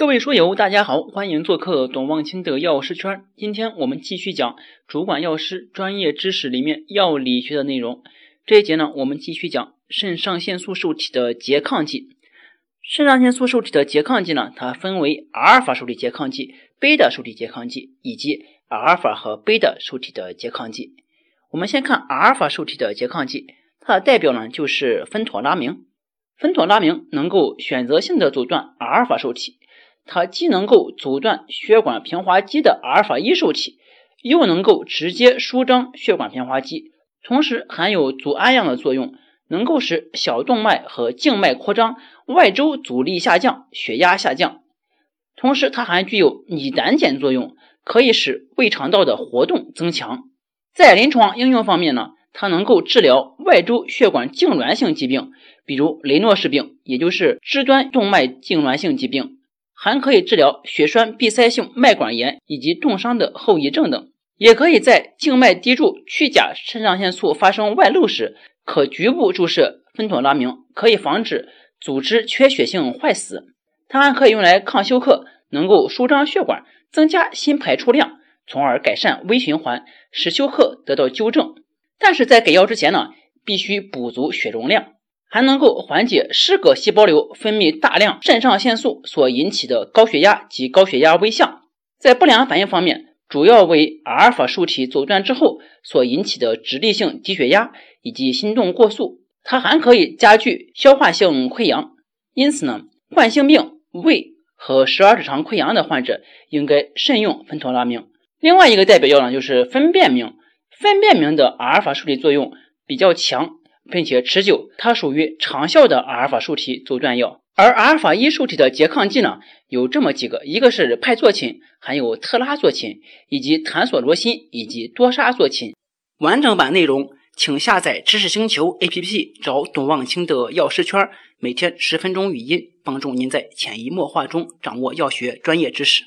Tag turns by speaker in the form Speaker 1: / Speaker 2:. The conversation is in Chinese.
Speaker 1: 各位书友，大家好，欢迎做客董望清的药师圈。今天我们继续讲主管药师专业知识里面药理学的内容。这一节呢，我们继续讲肾上腺素受体的拮抗剂。肾上腺素受体的拮抗剂呢，它分为阿尔法受体拮抗剂、贝塔受体拮抗剂以及阿尔法和贝塔受体的拮抗剂。我们先看阿尔法受体的拮抗剂，它的代表呢就是芬妥拉明。芬妥拉明能够选择性的阻断阿尔法受体。它既能够阻断血管平滑肌的阿尔法一受体，又能够直接舒张血管平滑肌，同时含有阻胺样的作用，能够使小动脉和静脉扩张，外周阻力下降，血压下降。同时，它还具有拟胆碱作用，可以使胃肠道的活动增强。在临床应用方面呢，它能够治疗外周血管痉挛性疾病，比如雷诺氏病，也就是肢端动脉痉挛性疾病。还可以治疗血栓闭塞性脉管炎以及冻伤的后遗症等，也可以在静脉滴注去甲肾上腺素发生外漏时，可局部注射芬妥拉明，可以防止组织缺血性坏死。它还可以用来抗休克，能够舒张血管，增加心排出量，从而改善微循环，使休克得到纠正。但是在给药之前呢，必须补足血容量。还能够缓解失格细胞瘤分泌大量肾上腺素所引起的高血压及高血压危象。在不良反应方面，主要为阿尔法受体阻断之后所引起的直立性低血压以及心动过速。它还可以加剧消化性溃疡。因此呢，患性病、胃和十二指肠溃疡的患者应该慎用芬妥拉明。另外一个代表药呢，就是分辨明。分辨明的阿尔法受体作用比较强。并且持久，它属于长效的阿尔法受体阻断药。而阿尔法一受体的拮抗剂呢，有这么几个，一个是派唑嗪，还有特拉唑嗪，以及坦索罗辛以及多沙唑嗪。完整版内容请下载知识星球 APP，找董望清的药师圈，每天十分钟语音，帮助您在潜移默化中掌握药学专业知识。